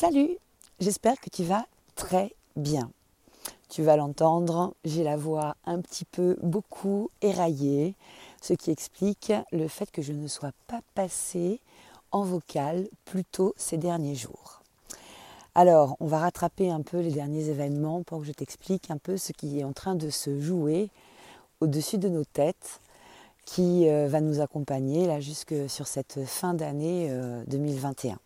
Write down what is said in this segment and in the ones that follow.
Salut, j'espère que tu vas très bien. Tu vas l'entendre, j'ai la voix un petit peu beaucoup éraillée, ce qui explique le fait que je ne sois pas passée en vocal plus tôt ces derniers jours. Alors, on va rattraper un peu les derniers événements pour que je t'explique un peu ce qui est en train de se jouer au-dessus de nos têtes, qui euh, va nous accompagner là jusque sur cette fin d'année 2021.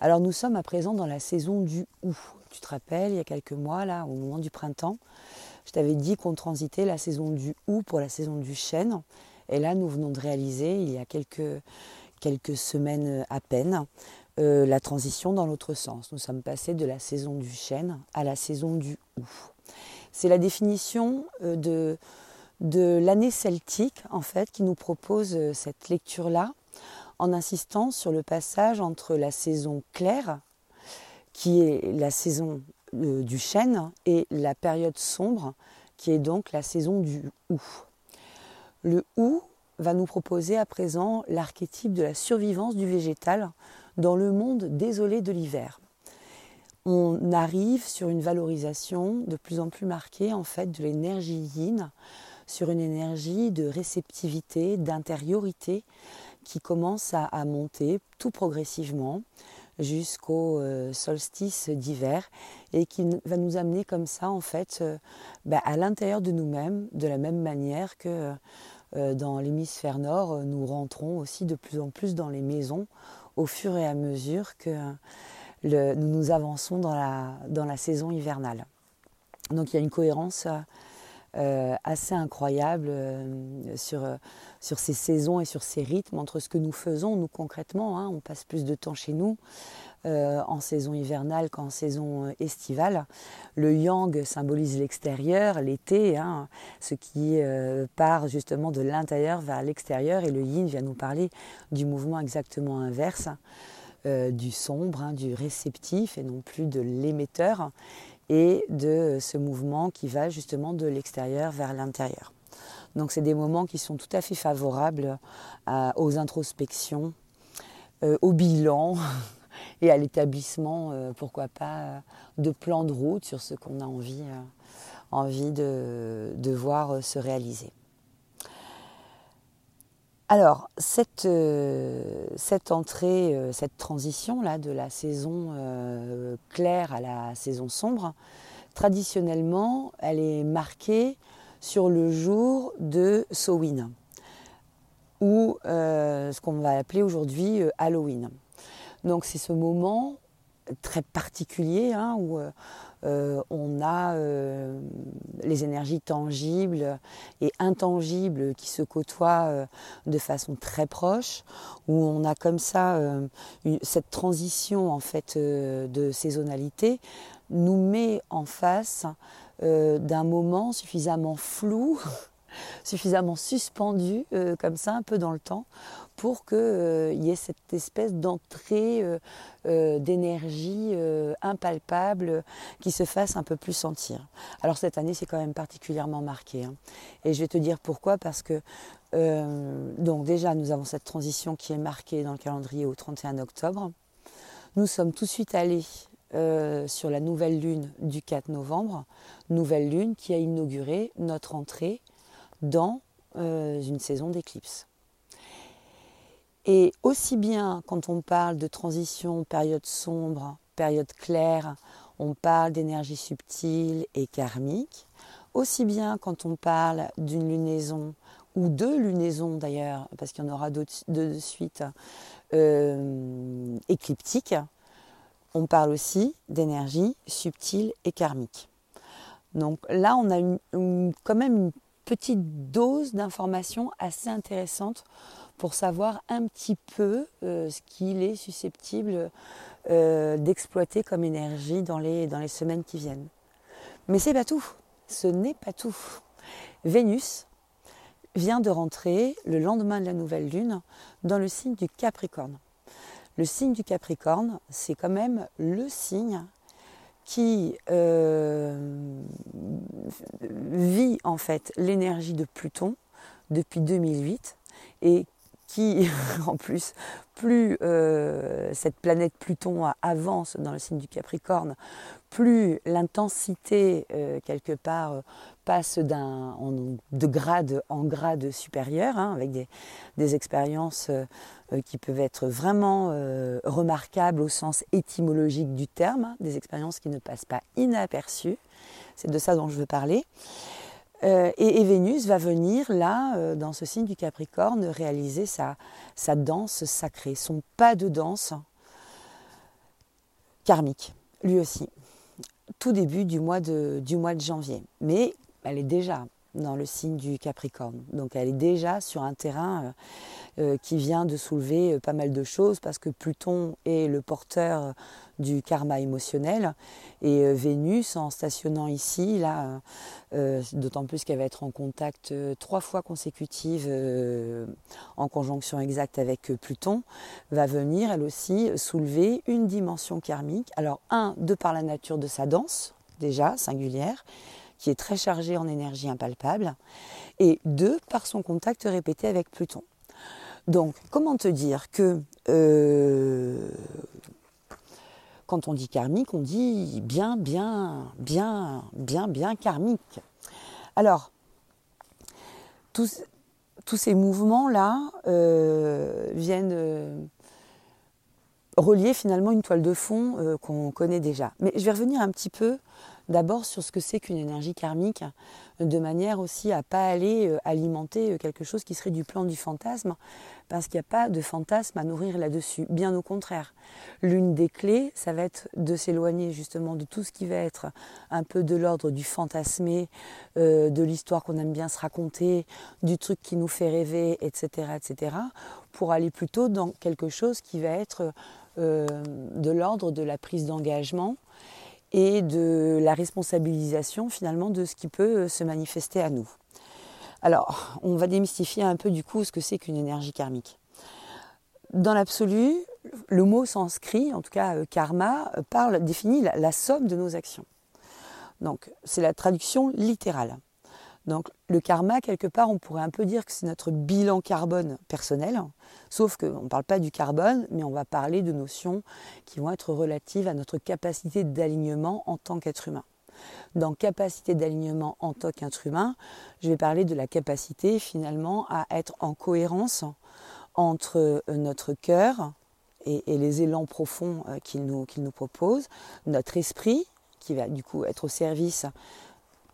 Alors nous sommes à présent dans la saison du ou. Tu te rappelles, il y a quelques mois, là, au moment du printemps, je t'avais dit qu'on transitait la saison du ou pour la saison du chêne. Et là, nous venons de réaliser, il y a quelques, quelques semaines à peine, euh, la transition dans l'autre sens. Nous sommes passés de la saison du chêne à la saison du ou. C'est la définition euh, de, de l'année celtique, en fait, qui nous propose euh, cette lecture-là en insistant sur le passage entre la saison claire, qui est la saison euh, du chêne, et la période sombre, qui est donc la saison du hou. Le hou va nous proposer à présent l'archétype de la survivance du végétal dans le monde désolé de l'hiver. On arrive sur une valorisation de plus en plus marquée en fait de l'énergie yin, sur une énergie de réceptivité, d'intériorité qui commence à, monter tout progressivement jusqu'au euh, solstice d'hiver et qui va nous amener comme ça en fait euh, bah, à l'intérieur de nous-mêmes de la même manière que euh, dans l'hémisphère nord nous rentrons aussi de plus en plus dans les maisons au fur et à mesure que nous nous avançons dans la, dans la saison hivernale. Donc il y a une cohérence euh, assez incroyable euh, sur, euh, sur ces saisons et sur ces rythmes entre ce que nous faisons, nous concrètement. Hein. on passe plus de temps chez nous en saison hivernale qu'en saison estivale. Le yang symbolise l'extérieur, l'été, hein, ce qui part justement de l'intérieur vers l'extérieur, et le yin vient nous parler du mouvement exactement inverse. du sombre, hein, du réceptif et non plus de l'émetteur et de ce mouvement qui va justement de l'extérieur vers l'intérieur. Donc c'est des moments qui sont tout à fait favorables aux introspections, euh, au bilan et à l'établissement, euh, pourquoi pas, euh, de plans de route sur ce qu'on a envie, envie de, voir se réaliser. Alors, cette, euh, entrée, euh, cette transition là de la saison euh, claire à la saison sombre, traditionnellement, elle est marquée sur le jour de Samhain, ou ce qu'on va appeler aujourd'hui Halloween. Donc c'est ce moment très particulier hein, où euh, on a euh, les énergies tangibles et intangibles qui se côtoient euh, de façon très proche, où on a comme ça cette transition en fait de saisonnalité nous met en face d'un moment suffisamment flou suffisamment suspendu comme ça un peu dans le temps pour qu'il euh, y ait cette espèce d'entrée euh, euh, d'énergie impalpable qui se fasse un peu plus sentir. Alors cette année, c'est quand même particulièrement marqué. Hein. Et je vais te dire pourquoi, parce que donc déjà, nous avons cette transition qui est marquée dans le calendrier au 31 octobre. Nous sommes tout de suite allés sur la nouvelle lune du 4 novembre, nouvelle lune qui a inauguré notre entrée dans une saison d'éclipse. Et aussi bien quand on parle de transition, période sombre, période claire, on parle d'énergie subtile et karmique, aussi bien quand on parle d'une lunaison ou deux lunaisons d'ailleurs, parce qu'il y en aura deux de suite, euh, écliptiques, on parle aussi d'énergie subtile et karmique. Donc là, on a quand même une petite dose d'informations assez intéressante pour savoir un petit peu euh, ce qu'il est susceptible euh, d'exploiter comme énergie dans les, dans les semaines qui viennent. Mais c'est pas tout, ce n'est pas tout. Vénus vient de rentrer le lendemain de la nouvelle lune dans le signe du Capricorne. Le signe du Capricorne, c'est quand même le signe qui euh, vit en fait l'énergie de Pluton depuis 2008 et qui, en plus, plus euh, cette planète Pluton avance dans le signe du Capricorne, plus l'intensité, euh, quelque part, passe d'un, de grade en grade supérieur, hein, avec des, expériences qui peuvent être vraiment remarquables au sens étymologique du terme, hein, des expériences qui ne passent pas inaperçues. C'est de ça dont je veux parler. Euh, et, Vénus va venir là, euh, dans ce signe du Capricorne, réaliser sa, sa danse sacrée, son pas de danse karmique, lui aussi, tout début du mois de, du mois de janvier. Mais elle est déjà dans le signe du Capricorne. Donc elle est déjà sur un terrain euh, qui vient de soulever pas mal de choses parce que Pluton est le porteur du karma émotionnel. Et euh, Vénus, en stationnant ici, là, euh, d'autant plus qu'elle va être en contact euh, trois fois consécutive en conjonction exacte avec Pluton, va venir elle aussi soulever une dimension karmique. Alors, un, de par la nature de sa danse, déjà singulière, qui est très chargée en énergie impalpable, et deux, par son contact répété avec Pluton. Donc, comment te dire que quand on dit karmique, on dit bien, bien, bien, bien, bien karmique. Alors, tous, ces mouvements-là euh, viennent euh, relier finalement une toile de fond euh, qu'on connaît déjà. Mais je vais revenir un petit peu d'abord sur ce que c'est qu'une énergie karmique, de manière aussi à pas aller alimenter quelque chose qui serait du plan du fantasme, parce qu'il n'y a pas de fantasme à nourrir là-dessus. Bien au contraire. L'une des clés, ça va être de s'éloigner justement de tout ce qui va être un peu de l'ordre du fantasmé, euh, de l'histoire qu'on aime bien se raconter, du truc qui nous fait rêver, etc., etc., pour aller plutôt dans quelque chose qui va être euh, de l'ordre de la prise d'engagement et de la responsabilisation finalement de ce qui peut se manifester à nous. Alors, on va démystifier un peu du coup ce que c'est qu'une énergie karmique. Dans l'absolu, le mot sanskrit, en tout cas euh, karma, euh, parle, définit la, somme de nos actions. Donc, c'est la traduction littérale. Donc, le karma, quelque part, on pourrait un peu dire que c'est notre bilan carbone personnel, sauf qu'on ne parle pas du carbone, mais on va parler de notions qui vont être relatives à notre capacité d'alignement en tant qu'être humain. Dans capacité d'alignement en tant qu'être humain, je vais parler de la capacité finalement à être en cohérence entre euh, notre cœur et, les élans profonds euh, qu'il nous propose, notre esprit qui va du coup être au service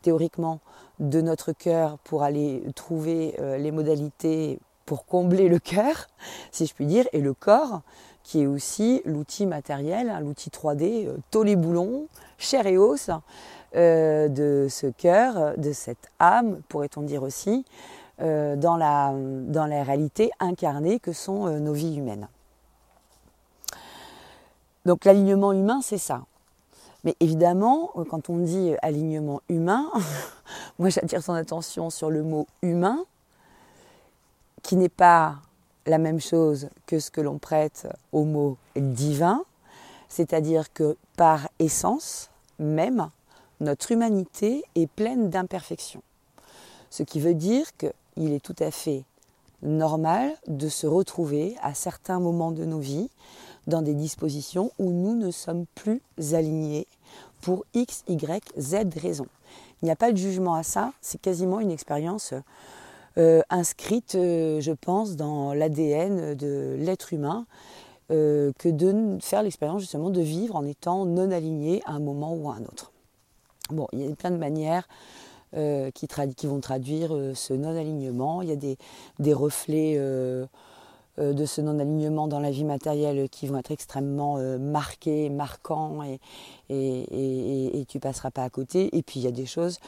théoriquement de notre cœur pour aller trouver euh, les modalités pour combler le cœur, si je puis dire, et le corps qui est aussi l'outil matériel, hein, l'outil 3D, tous les boulons, chair et os, euh, de ce cœur, de cette âme, pourrait-on dire aussi, euh, dans, la, réalité incarnée que sont euh, nos vies humaines. Donc l'alignement humain, c'est ça. Mais évidemment, quand on dit alignement humain, moi j'attire son attention sur le mot humain, qui n'est pas la même chose que ce que l'on prête au mot divin, c'est-à-dire que par essence même, notre humanité est pleine d'imperfections. Ce qui veut dire qu'il est tout à fait normal de se retrouver à certains moments de nos vies dans des dispositions où nous ne sommes plus alignés pour X, Y, Z raisons. Il n'y a pas de jugement à ça, c'est quasiment une expérience euh, inscrite, euh, je pense, dans l'ADN de l'être humain, euh, que de faire l'expérience justement de vivre en étant non aligné à un moment ou à un autre. Bon, il y a plein de manières qui, vont traduire ce non-alignement. Il y a des, reflets de ce non-alignement dans la vie matérielle qui vont être extrêmement marqués, marquants, et, et, et, tu passeras pas à côté. Et puis il y a des choses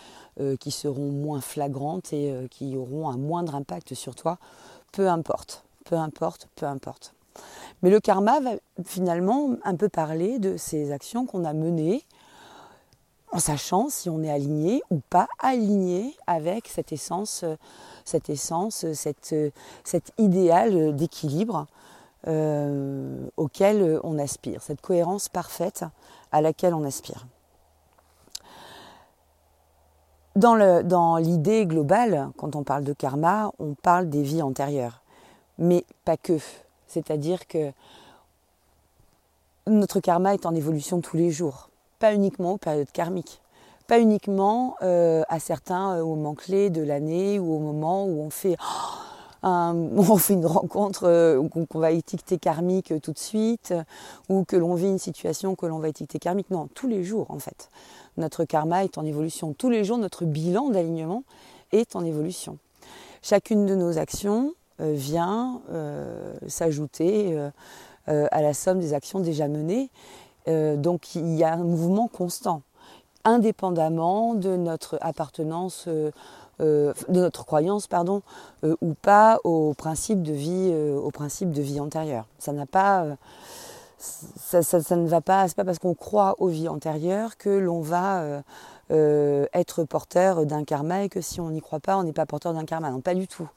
qui seront moins flagrantes et qui auront un moindre impact sur toi. Peu importe, peu importe, peu importe. Mais le karma va finalement un peu parler de ces actions qu'on a menées en sachant si on est aligné ou pas aligné avec cette essence, cette essence, cette, cet idéal d'équilibre euh, auquel on aspire, cette cohérence parfaite à laquelle on aspire. Dans l'idée globale, quand on parle de karma, on parle des vies antérieures. mais pas que. C'est-à-dire que notre karma est en évolution tous les jours, pas uniquement aux périodes karmiques, pas uniquement euh, à certains euh, moments clés de l'année ou au moment où on fait, on fait une rencontre euh, qu'on va étiqueter karmique tout de suite ou que l'on vit une situation que l'on va étiqueter karmique. Non, tous les jours en fait. Notre karma est en évolution. Tous les jours, notre bilan d'alignement est en évolution. Chacune de nos actions vient s'ajouter à la somme des actions déjà menées. Euh, donc il y a un mouvement constant, indépendamment de notre appartenance, euh, de notre croyance, ou pas au principe de vie, au principe de vie antérieure. Ça n'a pas pas parce qu'on croit aux vies antérieures que l'on va être porteur d'un karma et que si on n'y croit pas, on n'est pas porteur d'un karma. Non, pas du tout.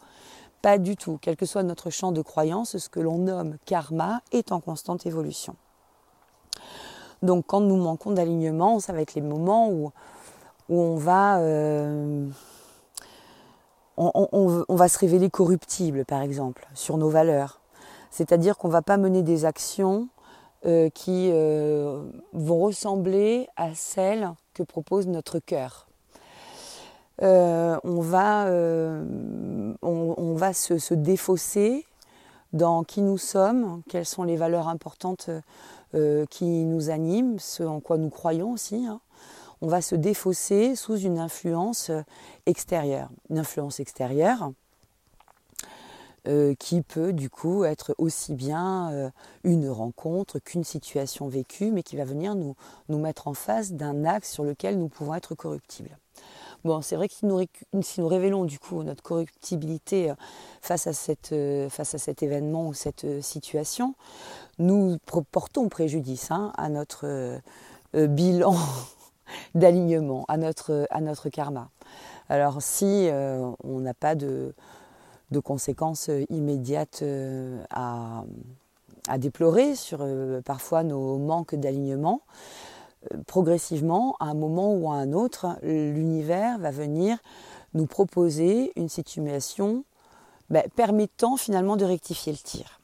Pas du tout. Quel que soit notre champ de croyance, ce que l'on nomme karma est en constante évolution. Donc quand nous manquons d'alignement, ça va être les moments où, où on va... Euh, on, va se révéler corruptible, par exemple, sur nos valeurs. C'est-à-dire qu'on ne va pas mener des actions euh, qui euh, vont ressembler à celles que propose notre cœur. On, va se, défausser dans qui nous sommes, quelles sont les valeurs importantes euh, qui nous animent, ce en quoi nous croyons aussi. Hein. On va se défausser sous une influence extérieure. Une influence extérieure qui peut du coup être aussi bien une rencontre qu'une situation vécue, mais qui va venir nous, nous mettre en face d'un axe sur lequel nous pouvons être corruptibles. Bon, c'est vrai que si nous, révélons du coup notre corruptibilité euh, face à, cette, euh, face à cet événement ou cette euh, situation, nous portons préjudice hein, à notre bilan d'alignement, à notre, karma. Alors si on n'a pas de, conséquences immédiates à, déplorer sur parfois nos manques d'alignement, progressivement, à un moment ou à un autre, l'univers va venir nous proposer une situation ben, permettant finalement de rectifier le tir.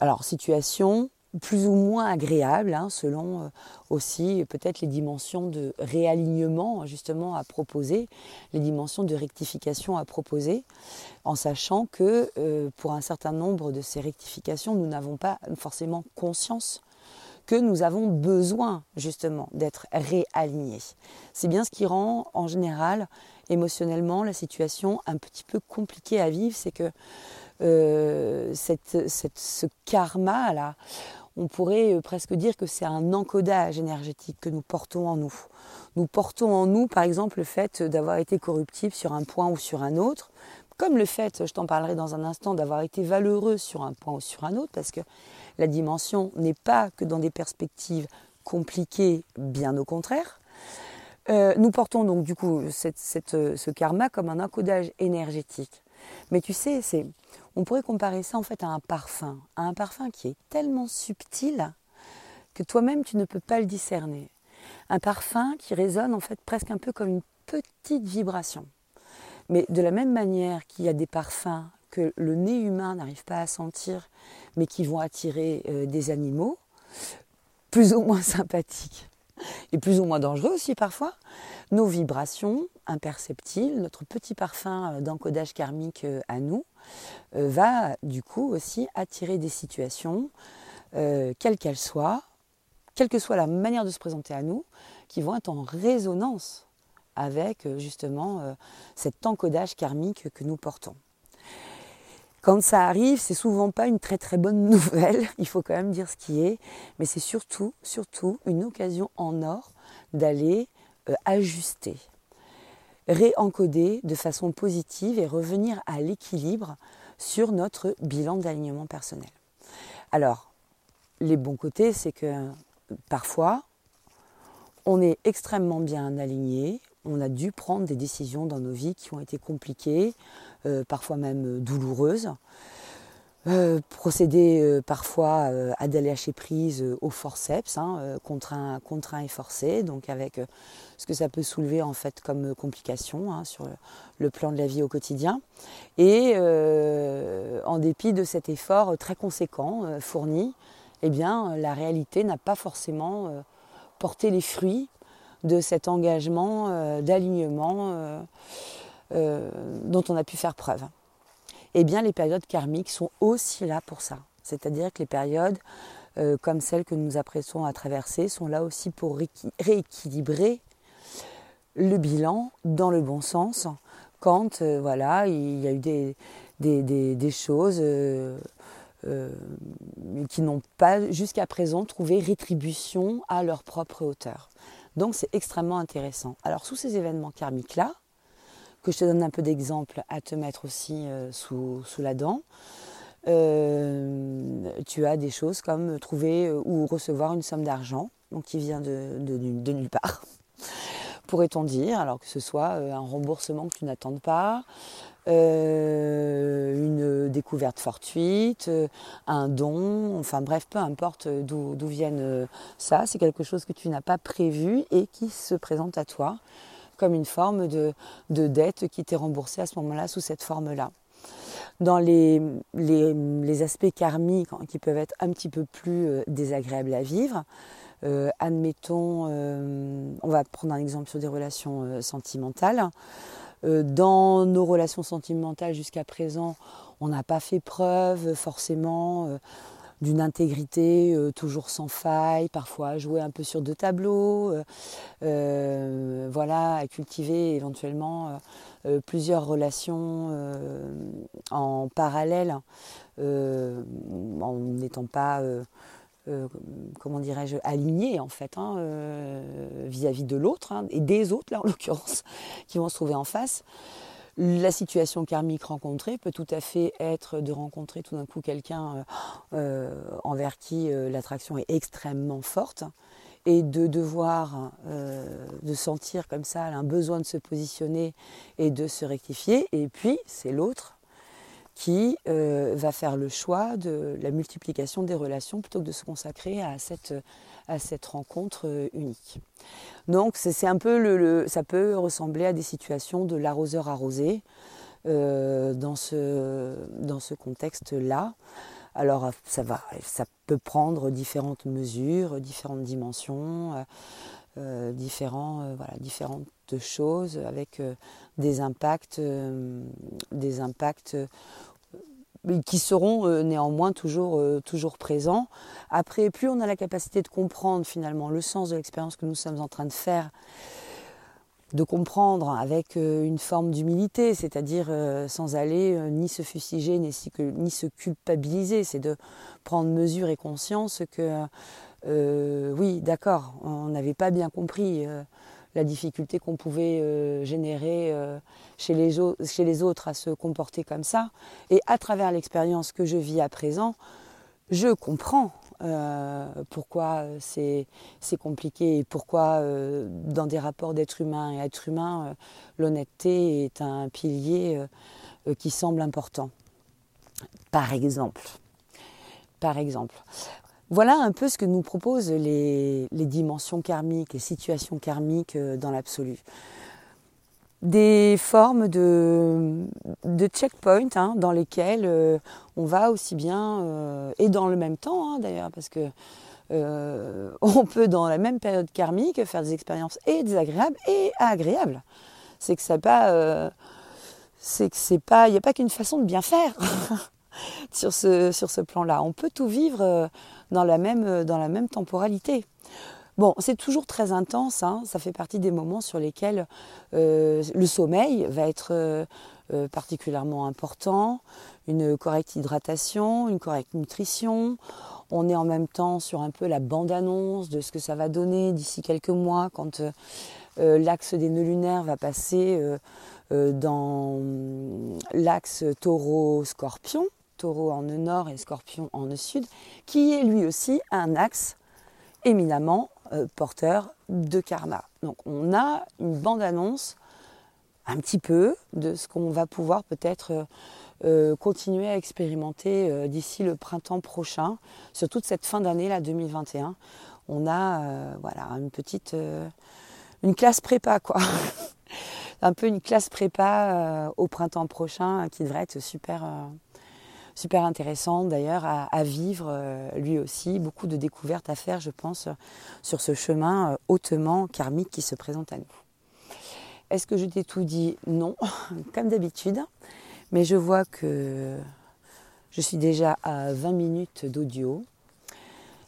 Alors, situation plus ou moins agréable, hein, selon euh, aussi peut-être les dimensions de réalignement justement à proposer, les dimensions de rectification à proposer, en sachant que euh, pour un certain nombre de ces rectifications, nous n'avons pas forcément conscience que nous avons besoin justement d'être réalignés. C'est bien ce qui rend en général émotionnellement la situation un petit peu compliquée à vivre, c'est que euh, ce karma là, on pourrait euh, presque dire que c'est un encodage énergétique que nous portons en nous. Nous portons en nous, par exemple, le fait d'avoir été corruptible sur un point ou sur un autre, comme le fait, je t'en parlerai dans un instant, d'avoir été valeureux sur un point ou sur un autre, parce que la dimension n'est pas que dans des perspectives compliquées, bien au contraire. Euh, nous portons donc du coup ce karma comme un encodage énergétique. Mais tu sais, on pourrait comparer ça en fait à un parfum, à un parfum qui est tellement subtil que toi-même tu ne peux pas le discerner. Un parfum qui résonne en fait presque un peu comme une petite vibration. Mais de la même manière qu'il y a des parfums que le nez humain n'arrive pas à sentir, mais qui vont attirer euh, des animaux, plus ou moins sympathiques et plus ou moins dangereux aussi parfois, nos vibrations imperceptibles, notre petit parfum euh, d'encodage karmique euh, à nous, va du coup aussi attirer des situations, quelles qu'elles soient, quelle que soit la manière de se présenter à nous, qui vont être en résonance avec justement cet encodage karmique que nous portons. Quand ça arrive, c'est souvent pas une très très bonne nouvelle, il faut quand même dire ce qui est, mais c'est surtout, surtout une occasion en or d'aller euh, ajuster, réencoder de façon positive et revenir à l'équilibre sur notre bilan d'alignement personnel. Alors, les bons côtés, c'est que parfois, on est extrêmement bien aligné, on a dû prendre des décisions dans nos vies qui ont été compliquées, euh, parfois même douloureuses. euh, procéder euh, parfois euh, à des lâcher prise au forceps, hein, contraint, et forcé, donc avec ce que ça peut soulever en fait comme complication hein, sur le plan de la vie au quotidien. Et en dépit de cet effort très conséquent fourni, eh bien la réalité n'a pas forcément porté les fruits de cet engagement d'alignement dont on a pu faire preuve eh bien les périodes karmiques sont aussi là pour ça. C'est-à-dire que les périodes euh, comme celles que nous apprécions à traverser sont là aussi pour rééquilibrer le bilan dans le bon sens quand euh, voilà, il y a eu des, choses euh, qui n'ont pas jusqu'à présent trouvé rétribution à leur propre hauteur. Donc c'est extrêmement intéressant. Alors sous ces événements karmiques-là, que je te donne un peu d'exemple à te mettre aussi euh, sous, la dent. Euh, tu as des choses comme trouver euh, ou recevoir une somme d'argent donc qui vient de, nulle part, pourrait-on dire, alors que ce soit un remboursement que tu n'attends pas, une découverte fortuite, un don, enfin bref, peu importe d'où vienne ça, c'est quelque chose que tu n'as pas prévu et qui se présente à toi comme une forme de, dette qui t'est remboursée à ce moment-là sous cette forme-là. Dans les, aspects karmiques qui peuvent être un petit peu plus euh, désagréables à vivre, euh, admettons, euh, on va prendre un exemple sur des relations sentimentales. Dans nos relations sentimentales jusqu'à présent, on n'a pas fait preuve forcément d'une intégrité euh, toujours sans faille, parfois à jouer un peu sur deux tableaux, euh, euh, voilà, à cultiver éventuellement plusieurs relations en parallèle, en n'étant pas comment dirais-je, aligné en fait hein, vis-à-vis de l'autre hein, et des autres là en l'occurrence qui vont se trouver en face. La situation karmique rencontrée peut tout à fait être de rencontrer tout d'un coup quelqu'un euh, euh, envers qui euh, l'attraction est extrêmement forte et de devoir, de sentir comme ça un besoin de se positionner et de se rectifier. Et puis, c'est l'autre qui va faire le choix de la multiplication des relations plutôt que de se consacrer à cette à cette rencontre euh, unique. Donc c'est un peu le, ça peut ressembler à des situations de l'arroseur arrosé euh, dans ce, dans ce contexte-là. Alors ça, va, ça peut prendre différentes mesures, différentes dimensions, euh, différents, différentes choses avec des impacts, des impacts qui seront euh, néanmoins toujours, euh, toujours présents. Après, plus on a la capacité de comprendre finalement le sens de l'expérience que nous sommes en train de faire, de comprendre avec euh, une forme d'humilité, c'est-à-dire sans aller ni se fustiger ni, se culpabiliser, c'est de prendre mesure et conscience que oui, d'accord, on n'avait pas bien compris la difficulté qu'on pouvait euh, générer euh, chez, les autres à se comporter comme ça. Et à travers l'expérience que je vis à présent, je comprends euh, pourquoi c'est compliqué et pourquoi dans des rapports d'être humain et être humain, l'honnêteté est un pilier qui semble important. Par exemple. Par exemple. Voilà un peu ce que nous proposent les, dimensions karmiques, les situations karmiques euh, dans l'absolu. Des formes de, checkpoints hein, dans lesquels euh, on va aussi bien, euh, et dans le même temps hein, d'ailleurs, parce que on peut dans la même période karmique faire des expériences et désagréables et agréables. C'est que ça pas, c'est que c'est pas, il n'y a pas qu'une façon de bien faire. sur ce, plan-là. On peut tout vivre euh, dans la même, euh, dans la même temporalité. Bon, c'est toujours très intense, hein. ça fait partie des moments sur lesquels euh, le sommeil va être particulièrement important, une correcte hydratation, une correcte nutrition. On est en même temps sur un peu la bande-annonce de ce que ça va donner d'ici quelques mois quand l'axe des nœuds lunaires va passer dans l'axe taureau-scorpion taureau en nœud nord et scorpion en nœud sud, qui est lui aussi un axe éminemment euh, porteur de karma. Donc on a une bande-annonce un petit peu de ce qu'on va pouvoir peut-être euh, euh, continuer à expérimenter d'ici le printemps prochain, sur toute cette fin d'année là 2021. On a voilà une petite une classe prépa quoi. un peu une classe prépa au printemps prochain qui devrait être super super intéressant d'ailleurs à, vivre lui aussi, beaucoup de découvertes à faire je pense sur ce chemin hautement karmique qui se présente à nous. Est-ce que je t'ai tout dit? Non, comme d'habitude. Mais je vois que je suis déjà à 20 minutes d'audio.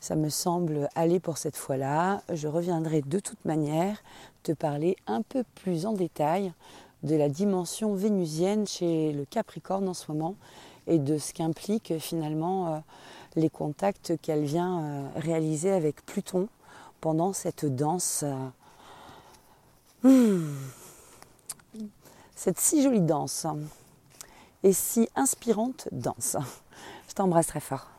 Ça me semble aller pour cette fois-là. Je reviendrai de toute manière te parler un peu plus en détail de la dimension vénusienne chez le Capricorne en ce moment et de ce qu'impliquent finalement euh, les contacts qu'elle vient euh, réaliser avec Pluton pendant cette danse. Euh, cette si jolie danse et si inspirante danse. Je t'embrasse très fort.